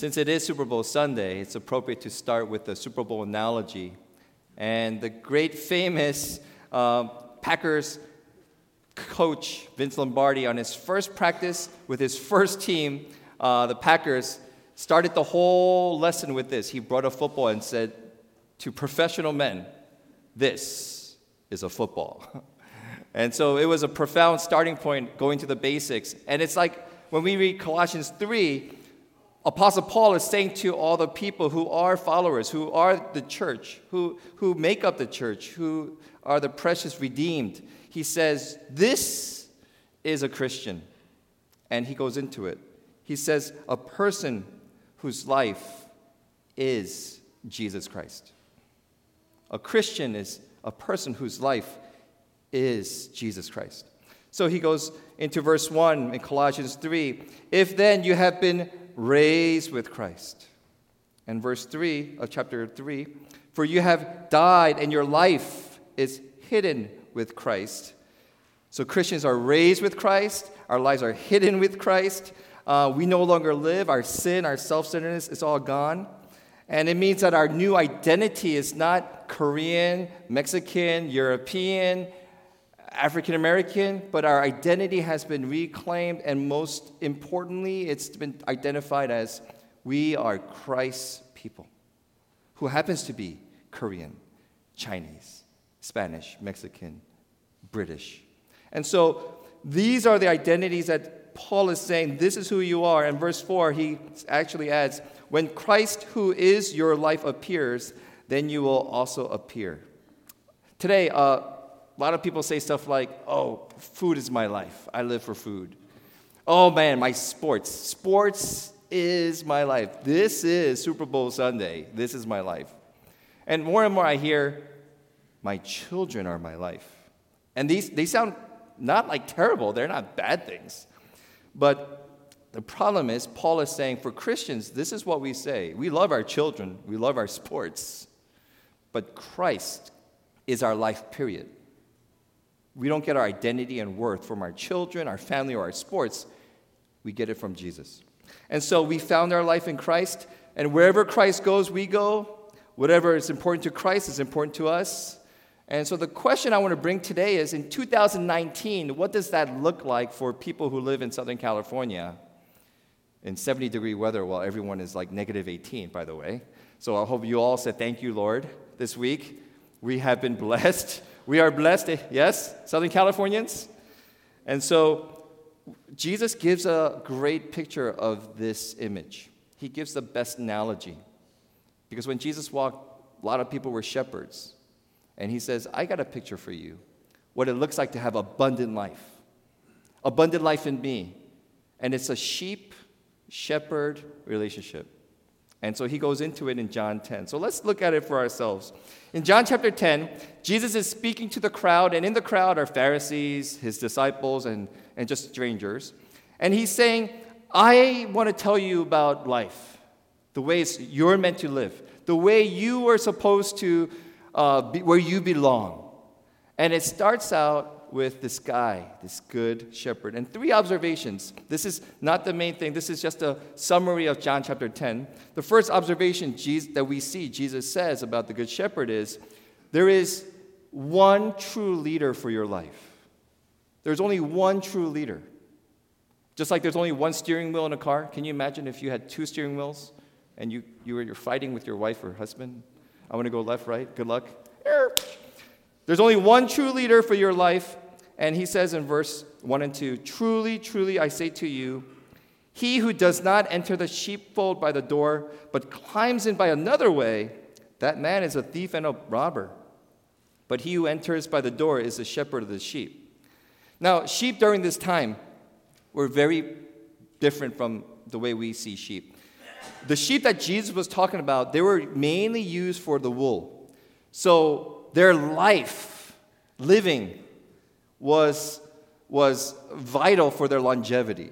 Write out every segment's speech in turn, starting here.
Since it is Super Bowl Sunday, it's appropriate to start with the Super Bowl analogy. And the great famous uh, Packers coach, Vince Lombardi, on his first practice with his first team, uh, the Packers, started the whole lesson with this. He brought a football and said to professional men, This is a football. and so it was a profound starting point going to the basics. And it's like when we read Colossians 3, Apostle Paul is saying to all the people who are followers, who are the church, who, who make up the church, who are the precious redeemed, he says, This is a Christian. And he goes into it. He says, A person whose life is Jesus Christ. A Christian is a person whose life is Jesus Christ. So he goes into verse 1 in Colossians 3 If then you have been raised with Christ. And verse 3 of chapter 3 For you have died, and your life is hidden with Christ. So Christians are raised with Christ, our lives are hidden with Christ. Uh, we no longer live, our sin, our self centeredness is all gone. And it means that our new identity is not Korean, Mexican, European, African American, but our identity has been reclaimed, and most importantly, it's been identified as we are Christ's people, who happens to be Korean, Chinese, Spanish, Mexican, British. And so these are the identities that Paul is saying, this is who you are. And verse 4, he actually adds, When Christ, who is your life, appears, then you will also appear. Today, uh, a lot of people say stuff like, oh, food is my life. I live for food. Oh man, my sports. Sports is my life. This is Super Bowl Sunday. This is my life. And more and more I hear, my children are my life. And these, they sound not like terrible, they're not bad things. But the problem is, Paul is saying for Christians, this is what we say. We love our children, we love our sports, but Christ is our life, period. We don't get our identity and worth from our children, our family, or our sports. We get it from Jesus. And so we found our life in Christ, and wherever Christ goes, we go. Whatever is important to Christ is important to us. And so the question I want to bring today is in 2019, what does that look like for people who live in Southern California in 70 degree weather while everyone is like negative 18, by the way? So I hope you all said thank you, Lord, this week. We have been blessed we are blessed, eh? yes, Southern Californians? And so Jesus gives a great picture of this image. He gives the best analogy. Because when Jesus walked, a lot of people were shepherds. And he says, I got a picture for you what it looks like to have abundant life. Abundant life in me. And it's a sheep shepherd relationship. And so he goes into it in John 10. So let's look at it for ourselves. In John chapter 10, Jesus is speaking to the crowd, and in the crowd are Pharisees, his disciples, and, and just strangers. And he's saying, I want to tell you about life, the ways you're meant to live, the way you are supposed to, uh, be, where you belong. And it starts out with this guy, this good shepherd. And three observations. This is not the main thing, this is just a summary of John chapter 10. The first observation Jesus, that we see Jesus says about the good shepherd is there is one true leader for your life. There's only one true leader. Just like there's only one steering wheel in a car. Can you imagine if you had two steering wheels and you, you were you're fighting with your wife or husband? I want to go left, right. Good luck. There's only one true leader for your life, and he says in verse 1 and 2 Truly, truly, I say to you, he who does not enter the sheepfold by the door, but climbs in by another way, that man is a thief and a robber. But he who enters by the door is the shepherd of the sheep. Now, sheep during this time were very different from the way we see sheep. The sheep that Jesus was talking about, they were mainly used for the wool. So their life, living, was, was vital for their longevity.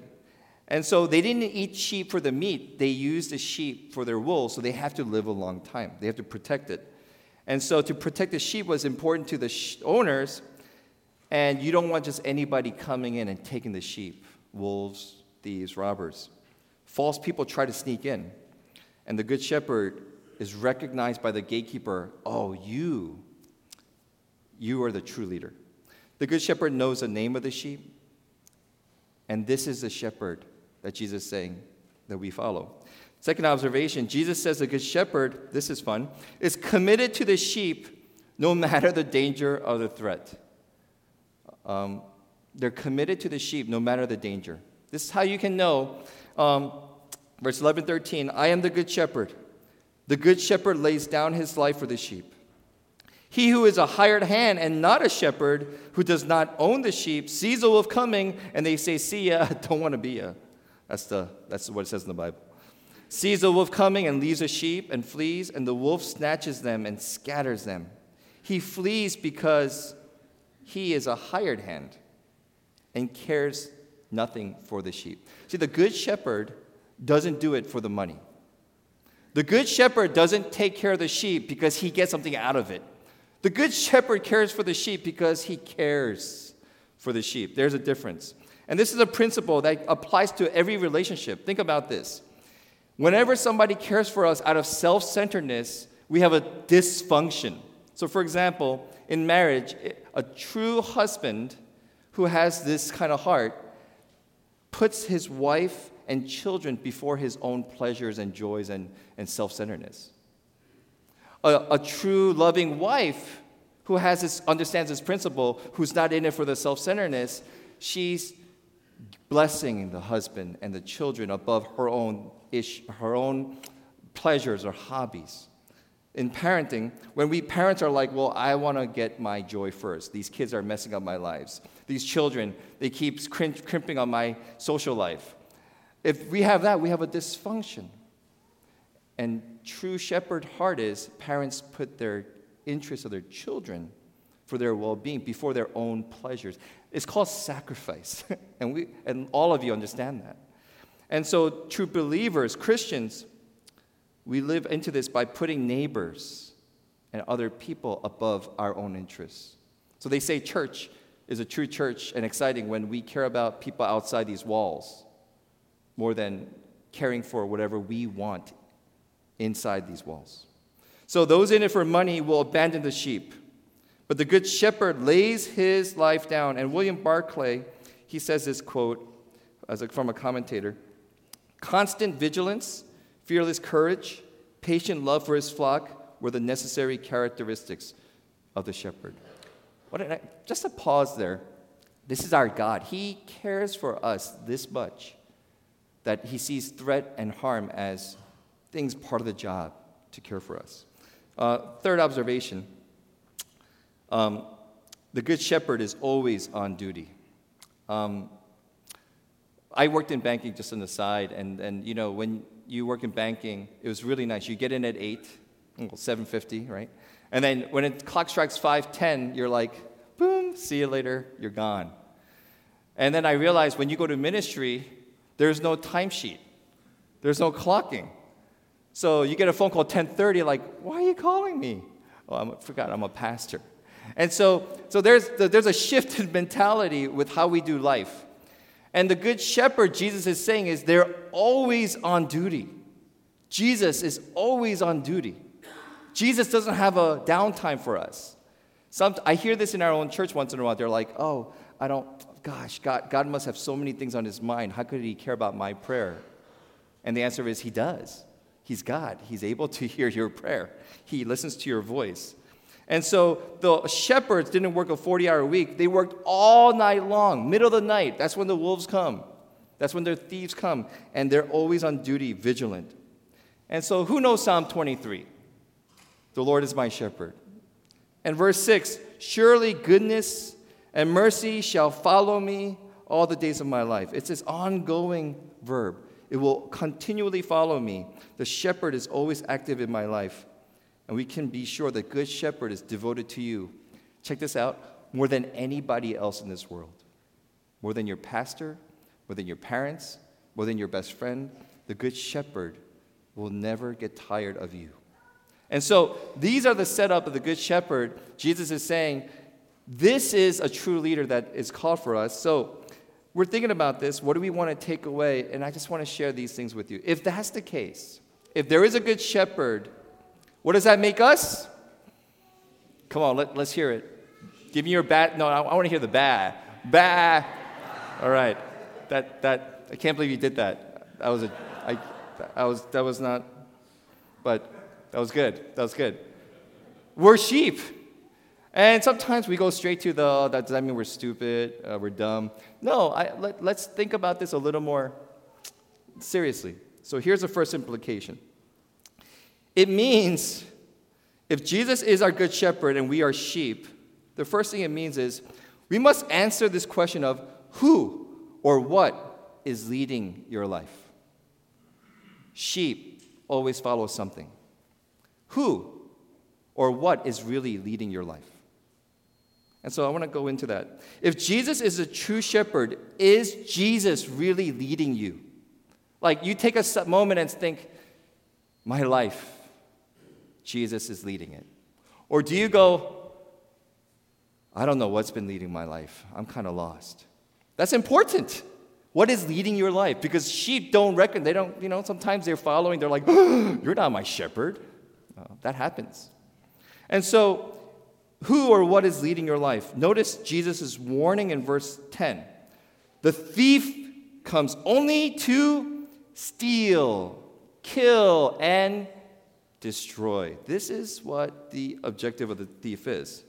And so they didn't eat sheep for the meat, they used the sheep for their wool, so they have to live a long time. They have to protect it. And so to protect the sheep was important to the sh- owners, and you don't want just anybody coming in and taking the sheep wolves, thieves, robbers. False people try to sneak in. And the good shepherd is recognized by the gatekeeper oh, you, you are the true leader. The good shepherd knows the name of the sheep, and this is the shepherd that Jesus is saying that we follow. Second observation Jesus says the good shepherd, this is fun, is committed to the sheep no matter the danger or the threat. Um, they're committed to the sheep no matter the danger. This is how you can know. Um, verse 11 13 I am the good shepherd. The good shepherd lays down his life for the sheep. He who is a hired hand and not a shepherd, who does not own the sheep, sees the wolf coming, and they say, See ya, don't want to be ya. That's, the, that's what it says in the Bible. Sees the wolf coming and leaves the sheep and flees, and the wolf snatches them and scatters them. He flees because he is a hired hand and cares nothing for the sheep. See, the good shepherd doesn't do it for the money. The good shepherd doesn't take care of the sheep because he gets something out of it. The good shepherd cares for the sheep because he cares for the sheep. There's a difference. And this is a principle that applies to every relationship. Think about this. Whenever somebody cares for us out of self centeredness, we have a dysfunction. So, for example, in marriage, a true husband who has this kind of heart puts his wife and children before his own pleasures and joys and, and self centeredness. A, a, true loving wife who has this, understands this principle, who's not in it for the self centeredness, she's blessing the husband and the children above her own, ish, her own pleasures or hobbies. In parenting, when we parents are like, well, I want to get my joy first. These kids are messing up my lives. These children, they keep crimping on my social life. If we have that, we have a dysfunction. And true shepherd heart is parents put their interests of their children for their well-being before their own pleasures. It's called sacrifice. and we and all of you understand that. And so true believers, Christians, we live into this by putting neighbors and other people above our own interests. So they say church is a true church and exciting when we care about people outside these walls more than caring for whatever we want inside these walls. So those in it for money will abandon the sheep. But the good shepherd lays his life down. And William Barclay, he says this quote as a, from a commentator constant vigilance, fearless courage, patient love for his flock were the necessary characteristics of the shepherd. Just a pause there. This is our God. He cares for us this much that he sees threat and harm as things part of the job to care for us. Uh, third observation um, the Good Shepherd is always on duty. Um, I worked in banking just on the side, and, and you know, when you work in banking, it was really nice. You get in at 8, well, 7.50, right? And then when the clock strikes 5.10, you're like, boom, see you later, you're gone. And then I realized when you go to ministry, there's no timesheet. There's no clocking. So you get a phone call 10:30, like, why are you calling me? Oh, I forgot, I'm a pastor. And so, so there's, there's a shift in mentality with how we do life. And the good shepherd, Jesus is saying, is they're always on duty. Jesus is always on duty. Jesus doesn't have a downtime for us. Some, I hear this in our own church once in a while. They're like, oh, I don't, gosh, God, God must have so many things on his mind. How could he care about my prayer? And the answer is, he does. He's God. He's able to hear your prayer, he listens to your voice. And so the shepherds didn't work a 40 hour week. They worked all night long, middle of the night. That's when the wolves come. That's when their thieves come. And they're always on duty, vigilant. And so, who knows Psalm 23? The Lord is my shepherd. And verse 6 Surely goodness and mercy shall follow me all the days of my life. It's this ongoing verb. It will continually follow me. The shepherd is always active in my life. And we can be sure that Good Shepherd is devoted to you. Check this out more than anybody else in this world. More than your pastor, more than your parents, more than your best friend. The Good Shepherd will never get tired of you. And so these are the setup of the Good Shepherd. Jesus is saying, this is a true leader that is called for us. So we're thinking about this. What do we want to take away? And I just want to share these things with you. If that's the case, if there is a good shepherd, what does that make us? Come on, let, let's hear it. Give me your bat. No, I, I want to hear the ba. Ba. All right. That, that, I can't believe you did that. That was a, I, I was, that was not, but that was good. That was good. We're sheep. And sometimes we go straight to the, oh, that does that mean we're stupid, uh, we're dumb? No, I, let, let's think about this a little more seriously. So here's the first implication it means if Jesus is our good shepherd and we are sheep, the first thing it means is we must answer this question of who or what is leading your life. Sheep always follow something. Who or what is really leading your life? And so I want to go into that. If Jesus is a true shepherd, is Jesus really leading you? Like you take a moment and think, my life, Jesus is leading it. Or do you go, I don't know what's been leading my life. I'm kind of lost. That's important. What is leading your life? Because sheep don't reckon, they don't, you know, sometimes they're following, they're like, you're not my shepherd. Uh, that happens. And so who or what is leading your life. Notice Jesus' warning in verse 10. The thief comes only to steal, kill, and destroy. This is what the objective of the thief is.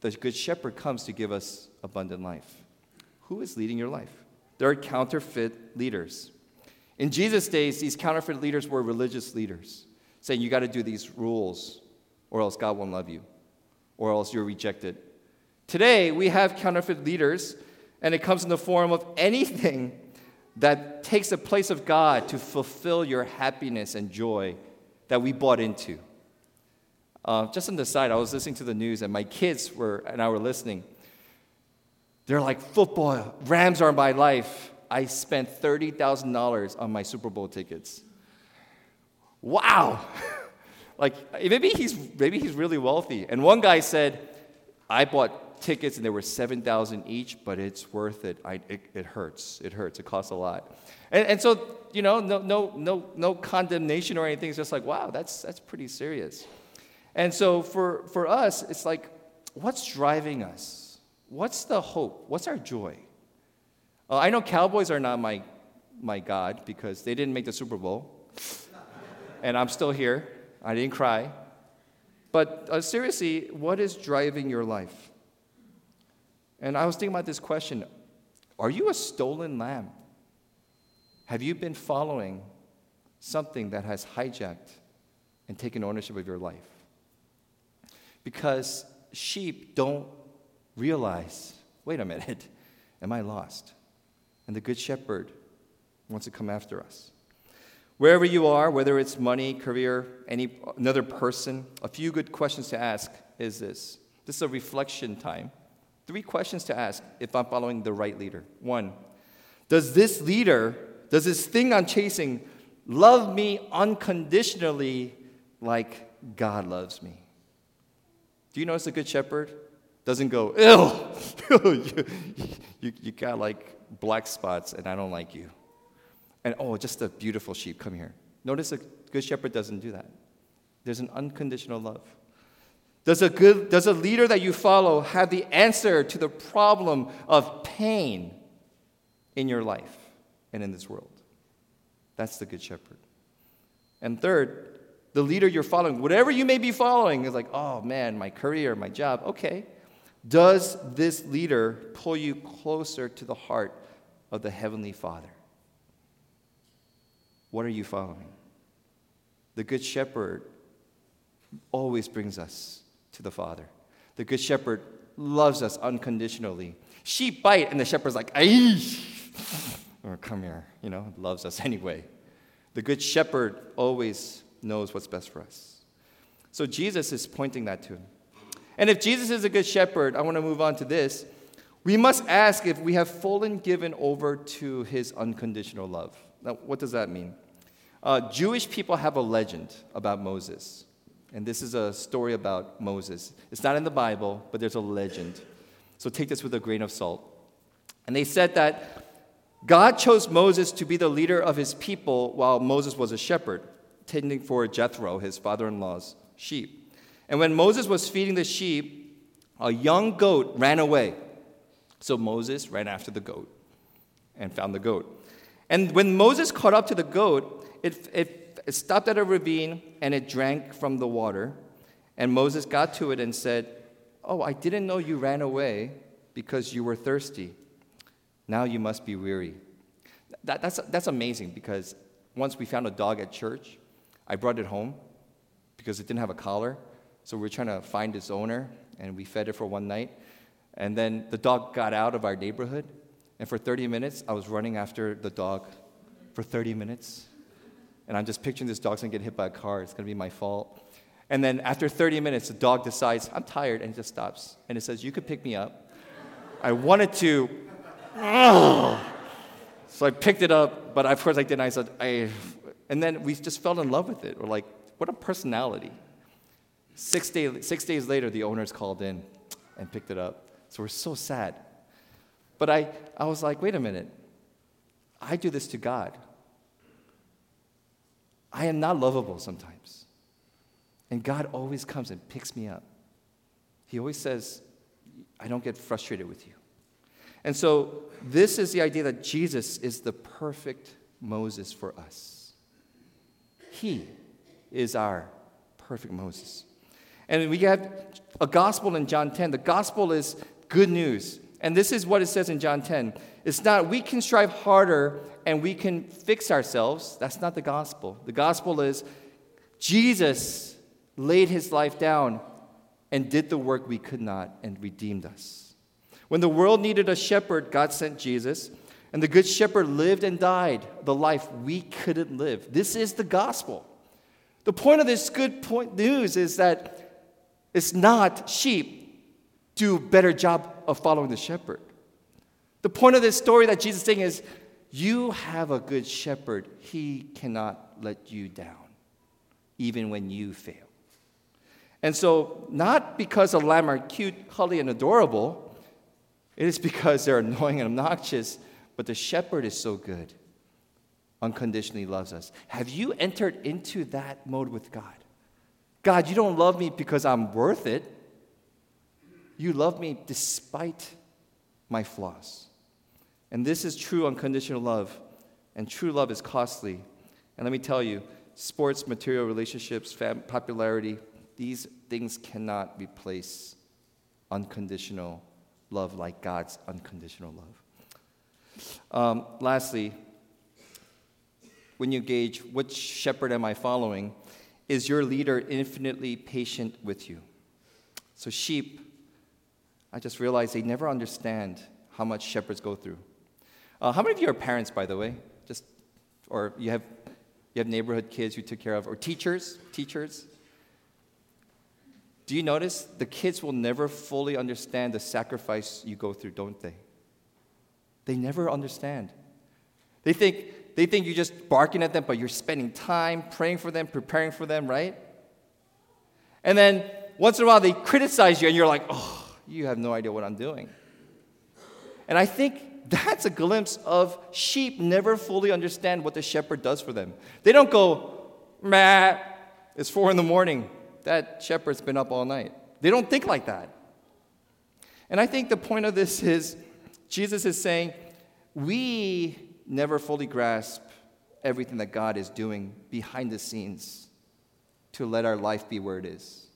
The good shepherd comes to give us abundant life. Who is leading your life? There are counterfeit leaders. In Jesus' days, these counterfeit leaders were religious leaders, saying you got to do these rules or else God won't love you or else you're rejected. Today, we have counterfeit leaders, and it comes in the form of anything that takes the place of God to fulfill your happiness and joy that we bought into. Uh, just on the side, I was listening to the news, and my kids were and I were listening. They're like, football, Rams are my life. I spent $30,000 on my Super Bowl tickets. Wow! like maybe he's maybe he's really wealthy. And one guy said, I bought tickets and they were seven thousand each, but it's worth it. I, it. It hurts. It hurts. It costs a lot. And, and so you know, no no no no condemnation or anything. It's just like wow, that's that's pretty serious. And so for for us, it's like, what's driving us? What's the hope? What's our joy? Uh, I know Cowboys are not my my God because they didn't make the Super Bowl. and I'm still here. I didn't cry. But uh, seriously, what is driving your life? And I was thinking about this question Are you a stolen lamb? Have you been following something that has hijacked and taken ownership of your life? Because sheep don't realize wait a minute, am I lost? And the Good Shepherd wants to come after us. Wherever you are, whether it's money, career, any another person, a few good questions to ask is this. This is a reflection time. Three questions to ask if I'm following the right leader. One, does this leader, does this thing I'm chasing love me unconditionally like God loves me? Do you notice a good shepherd doesn't go, ew, you, you, you got like black spots and I don't like you and oh, just a beautiful sheep, come here. Notice a good shepherd doesn't do that. There's an unconditional love. Does a, good, does a leader that you follow have the answer to the problem of pain in your life and in this world? That's the good shepherd. And third, the leader you're following, whatever you may be following, is like, oh man, my career, my job, okay. Does this leader pull you closer to the heart of the Heavenly Father? What are you following? The Good Shepherd always brings us to the Father. The Good Shepherd loves us unconditionally. Sheep bite, and the shepherd's like, Aish! or oh, come here, you know, loves us anyway. The Good Shepherd always knows what's best for us. So Jesus is pointing that to him. And if Jesus is a good shepherd, I want to move on to this. We must ask if we have fully given over to his unconditional love. Now, what does that mean? Uh, Jewish people have a legend about Moses. And this is a story about Moses. It's not in the Bible, but there's a legend. So take this with a grain of salt. And they said that God chose Moses to be the leader of his people while Moses was a shepherd, tending for Jethro, his father in law's sheep. And when Moses was feeding the sheep, a young goat ran away. So Moses ran after the goat and found the goat. And when Moses caught up to the goat, it, it, it stopped at a ravine and it drank from the water. And Moses got to it and said, Oh, I didn't know you ran away because you were thirsty. Now you must be weary. That, that's, that's amazing because once we found a dog at church, I brought it home because it didn't have a collar. So we were trying to find its owner and we fed it for one night. And then the dog got out of our neighborhood. And for 30 minutes, I was running after the dog for 30 minutes. And I'm just picturing this dog's gonna get hit by a car. It's gonna be my fault. And then after 30 minutes, the dog decides, I'm tired, and it just stops. And it says, You could pick me up. I wanted to. so I picked it up, but of course I didn't. I said, I. And then we just fell in love with it. We're like, What a personality. Six, day, six days later, the owners called in and picked it up. So we're so sad. But I, I was like, wait a minute. I do this to God. I am not lovable sometimes. And God always comes and picks me up. He always says, I don't get frustrated with you. And so, this is the idea that Jesus is the perfect Moses for us. He is our perfect Moses. And we have a gospel in John 10. The gospel is good news. And this is what it says in John 10. It's not we can strive harder and we can fix ourselves. That's not the gospel. The gospel is Jesus laid his life down and did the work we could not and redeemed us. When the world needed a shepherd, God sent Jesus, and the good shepherd lived and died the life we couldn't live. This is the gospel. The point of this good point news is that it's not sheep do a better job of following the shepherd. The point of this story that Jesus is saying is you have a good shepherd. He cannot let you down, even when you fail. And so, not because a lamb are cute, cuddly, and adorable, it is because they're annoying and obnoxious, but the shepherd is so good, unconditionally loves us. Have you entered into that mode with God? God, you don't love me because I'm worth it. You love me despite my flaws. And this is true unconditional love. And true love is costly. And let me tell you, sports, material relationships, fam- popularity, these things cannot replace unconditional love like God's unconditional love. Um, lastly, when you gauge which shepherd am I following, is your leader infinitely patient with you? So, sheep I just realized they never understand how much shepherds go through. Uh, how many of you are parents, by the way? Just, or you have, you have neighborhood kids you took care of, or teachers, teachers? Do you notice the kids will never fully understand the sacrifice you go through, don't they? They never understand. They think, they think you're just barking at them, but you're spending time praying for them, preparing for them, right? And then once in a while they criticize you, and you're like, oh, you have no idea what I'm doing. And I think that's a glimpse of sheep never fully understand what the shepherd does for them. They don't go, meh, it's four in the morning. That shepherd's been up all night. They don't think like that. And I think the point of this is Jesus is saying, we never fully grasp everything that God is doing behind the scenes to let our life be where it is.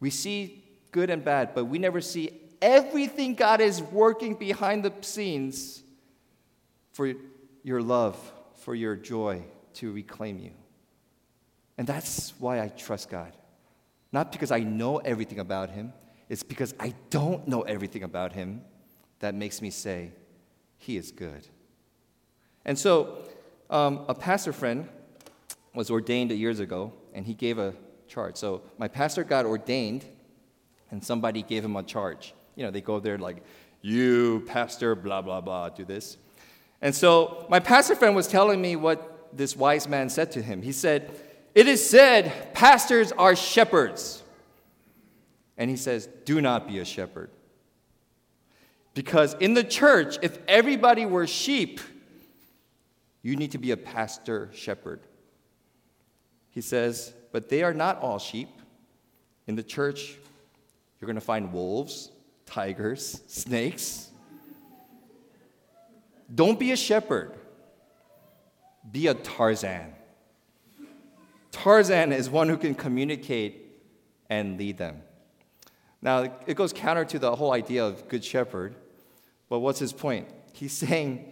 We see good and bad, but we never see everything God is working behind the scenes for your love, for your joy to reclaim you. And that's why I trust God. Not because I know everything about Him, it's because I don't know everything about Him that makes me say, He is good. And so, um, a pastor friend was ordained years ago, and he gave a chart. So, my pastor got ordained and somebody gave him a charge. You know, they go there like, you, pastor, blah, blah, blah, do this. And so my pastor friend was telling me what this wise man said to him. He said, It is said, pastors are shepherds. And he says, Do not be a shepherd. Because in the church, if everybody were sheep, you need to be a pastor shepherd. He says, But they are not all sheep. In the church, you're going to find wolves, tigers, snakes. Don't be a shepherd, be a Tarzan. Tarzan is one who can communicate and lead them. Now, it goes counter to the whole idea of good shepherd, but what's his point? He's saying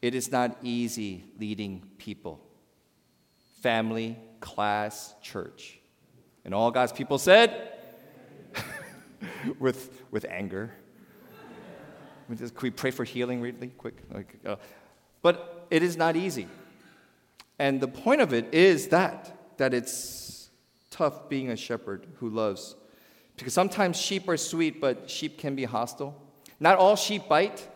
it is not easy leading people family, class, church. And all God's people said, with, with anger. Can we pray for healing really quick? Like, uh, but it is not easy. And the point of it is that, that it's tough being a shepherd who loves. Because sometimes sheep are sweet, but sheep can be hostile. Not all sheep bite,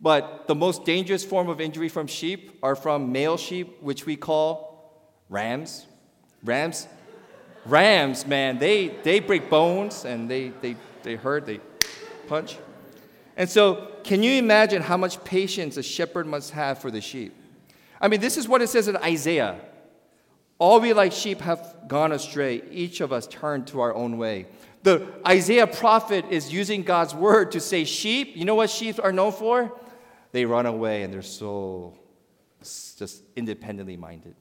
but the most dangerous form of injury from sheep are from male sheep, which we call rams. Rams, rams, man, they, they break bones and they, they, they hurt, they punch. And so, can you imagine how much patience a shepherd must have for the sheep? I mean, this is what it says in Isaiah. All we like sheep have gone astray, each of us turned to our own way. The Isaiah prophet is using God's word to say, sheep, you know what sheep are known for? they run away and they're so just independently minded.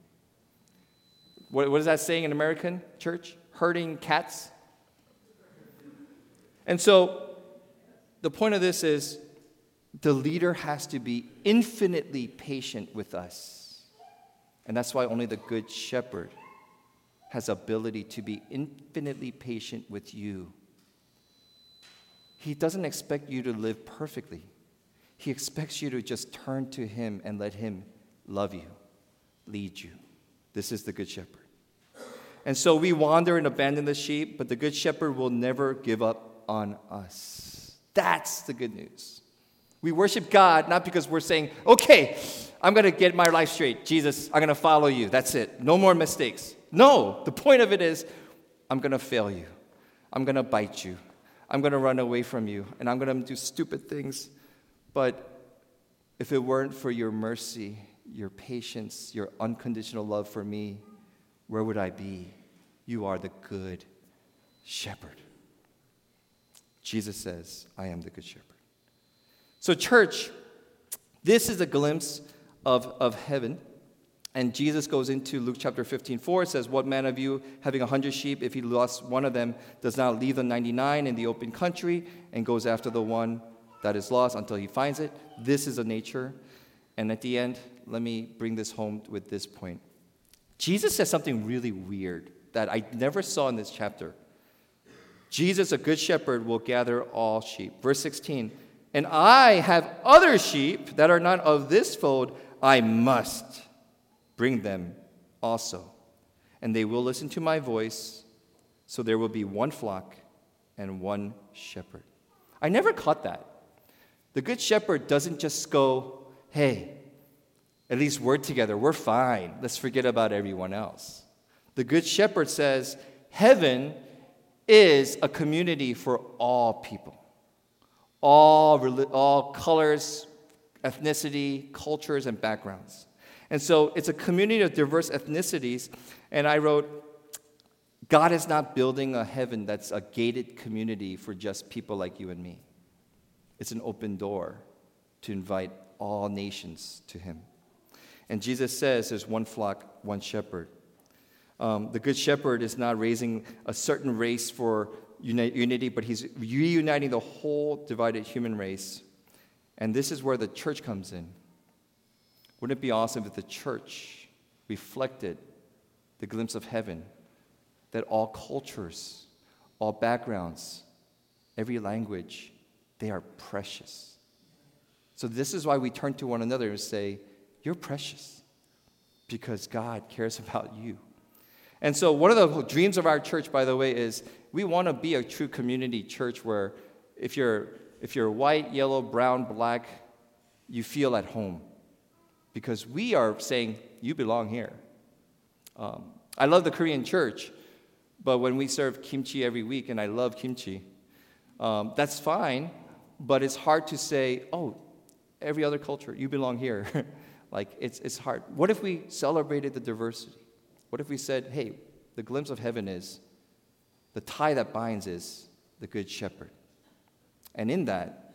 What, what is that saying in American church? Herding cats? And so the point of this is the leader has to be infinitely patient with us. And that's why only the good shepherd has ability to be infinitely patient with you. He doesn't expect you to live perfectly. He expects you to just turn to Him and let Him love you, lead you. This is the Good Shepherd. And so we wander and abandon the sheep, but the Good Shepherd will never give up on us. That's the good news. We worship God not because we're saying, okay, I'm going to get my life straight. Jesus, I'm going to follow you. That's it. No more mistakes. No, the point of it is, I'm going to fail you. I'm going to bite you. I'm going to run away from you. And I'm going to do stupid things. But if it weren't for your mercy, your patience, your unconditional love for me, where would I be? You are the good shepherd. Jesus says, I am the good shepherd. So, church, this is a glimpse of, of heaven. And Jesus goes into Luke chapter 15, 4. It says, What man of you, having a hundred sheep, if he lost one of them, does not leave the 99 in the open country and goes after the one that is lost until he finds it. This is a nature. And at the end, let me bring this home with this point. Jesus says something really weird that I never saw in this chapter. Jesus, a good shepherd, will gather all sheep. Verse 16, and I have other sheep that are not of this fold, I must bring them also. And they will listen to my voice, so there will be one flock and one shepherd. I never caught that. The Good Shepherd doesn't just go, hey, at least we're together, we're fine, let's forget about everyone else. The Good Shepherd says, heaven is a community for all people, all, all colors, ethnicity, cultures, and backgrounds. And so it's a community of diverse ethnicities. And I wrote, God is not building a heaven that's a gated community for just people like you and me. It's an open door to invite all nations to him. And Jesus says there's one flock, one shepherd. Um, the good shepherd is not raising a certain race for uni- unity, but he's reuniting the whole divided human race. And this is where the church comes in. Wouldn't it be awesome if the church reflected the glimpse of heaven that all cultures, all backgrounds, every language, they are precious. So, this is why we turn to one another and say, You're precious because God cares about you. And so, one of the dreams of our church, by the way, is we want to be a true community church where if you're, if you're white, yellow, brown, black, you feel at home because we are saying, You belong here. Um, I love the Korean church, but when we serve kimchi every week, and I love kimchi, um, that's fine but it's hard to say, oh, every other culture, you belong here. like, it's, it's hard. What if we celebrated the diversity? What if we said, hey, the glimpse of heaven is, the tie that binds is the Good Shepherd. And in that,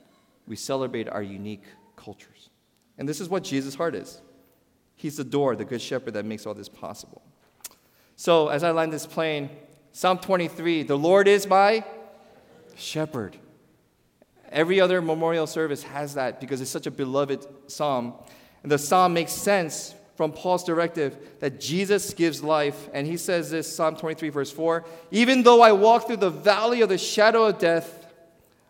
we celebrate our unique cultures. And this is what Jesus' heart is. He's the door, the Good Shepherd that makes all this possible. So, as I land this plane, Psalm 23 the Lord is my shepherd. Every other memorial service has that because it's such a beloved psalm. And the psalm makes sense from Paul's directive that Jesus gives life. And he says this Psalm 23, verse 4 Even though I walk through the valley of the shadow of death,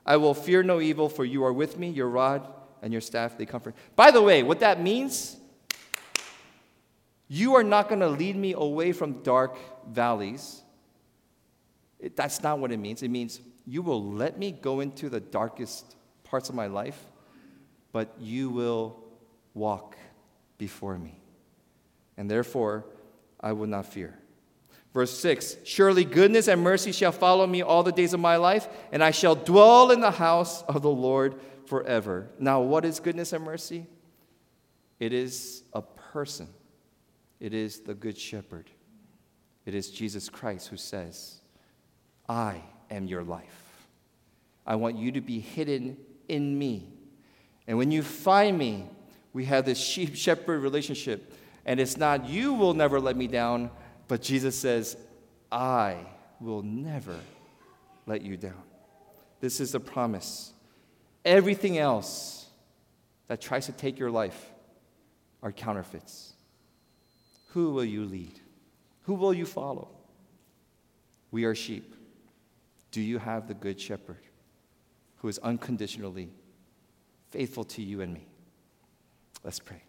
I will fear no evil, for you are with me, your rod and your staff, they comfort. By the way, what that means, you are not going to lead me away from dark valleys. It, that's not what it means. It means you will let me go into the darkest parts of my life, but you will walk before me. And therefore, I will not fear. Verse 6 Surely goodness and mercy shall follow me all the days of my life, and I shall dwell in the house of the Lord forever. Now, what is goodness and mercy? It is a person, it is the Good Shepherd, it is Jesus Christ who says, I am your life. I want you to be hidden in me. And when you find me, we have this sheep shepherd relationship. And it's not, you will never let me down, but Jesus says, I will never let you down. This is the promise. Everything else that tries to take your life are counterfeits. Who will you lead? Who will you follow? We are sheep. Do you have the Good Shepherd who is unconditionally faithful to you and me? Let's pray.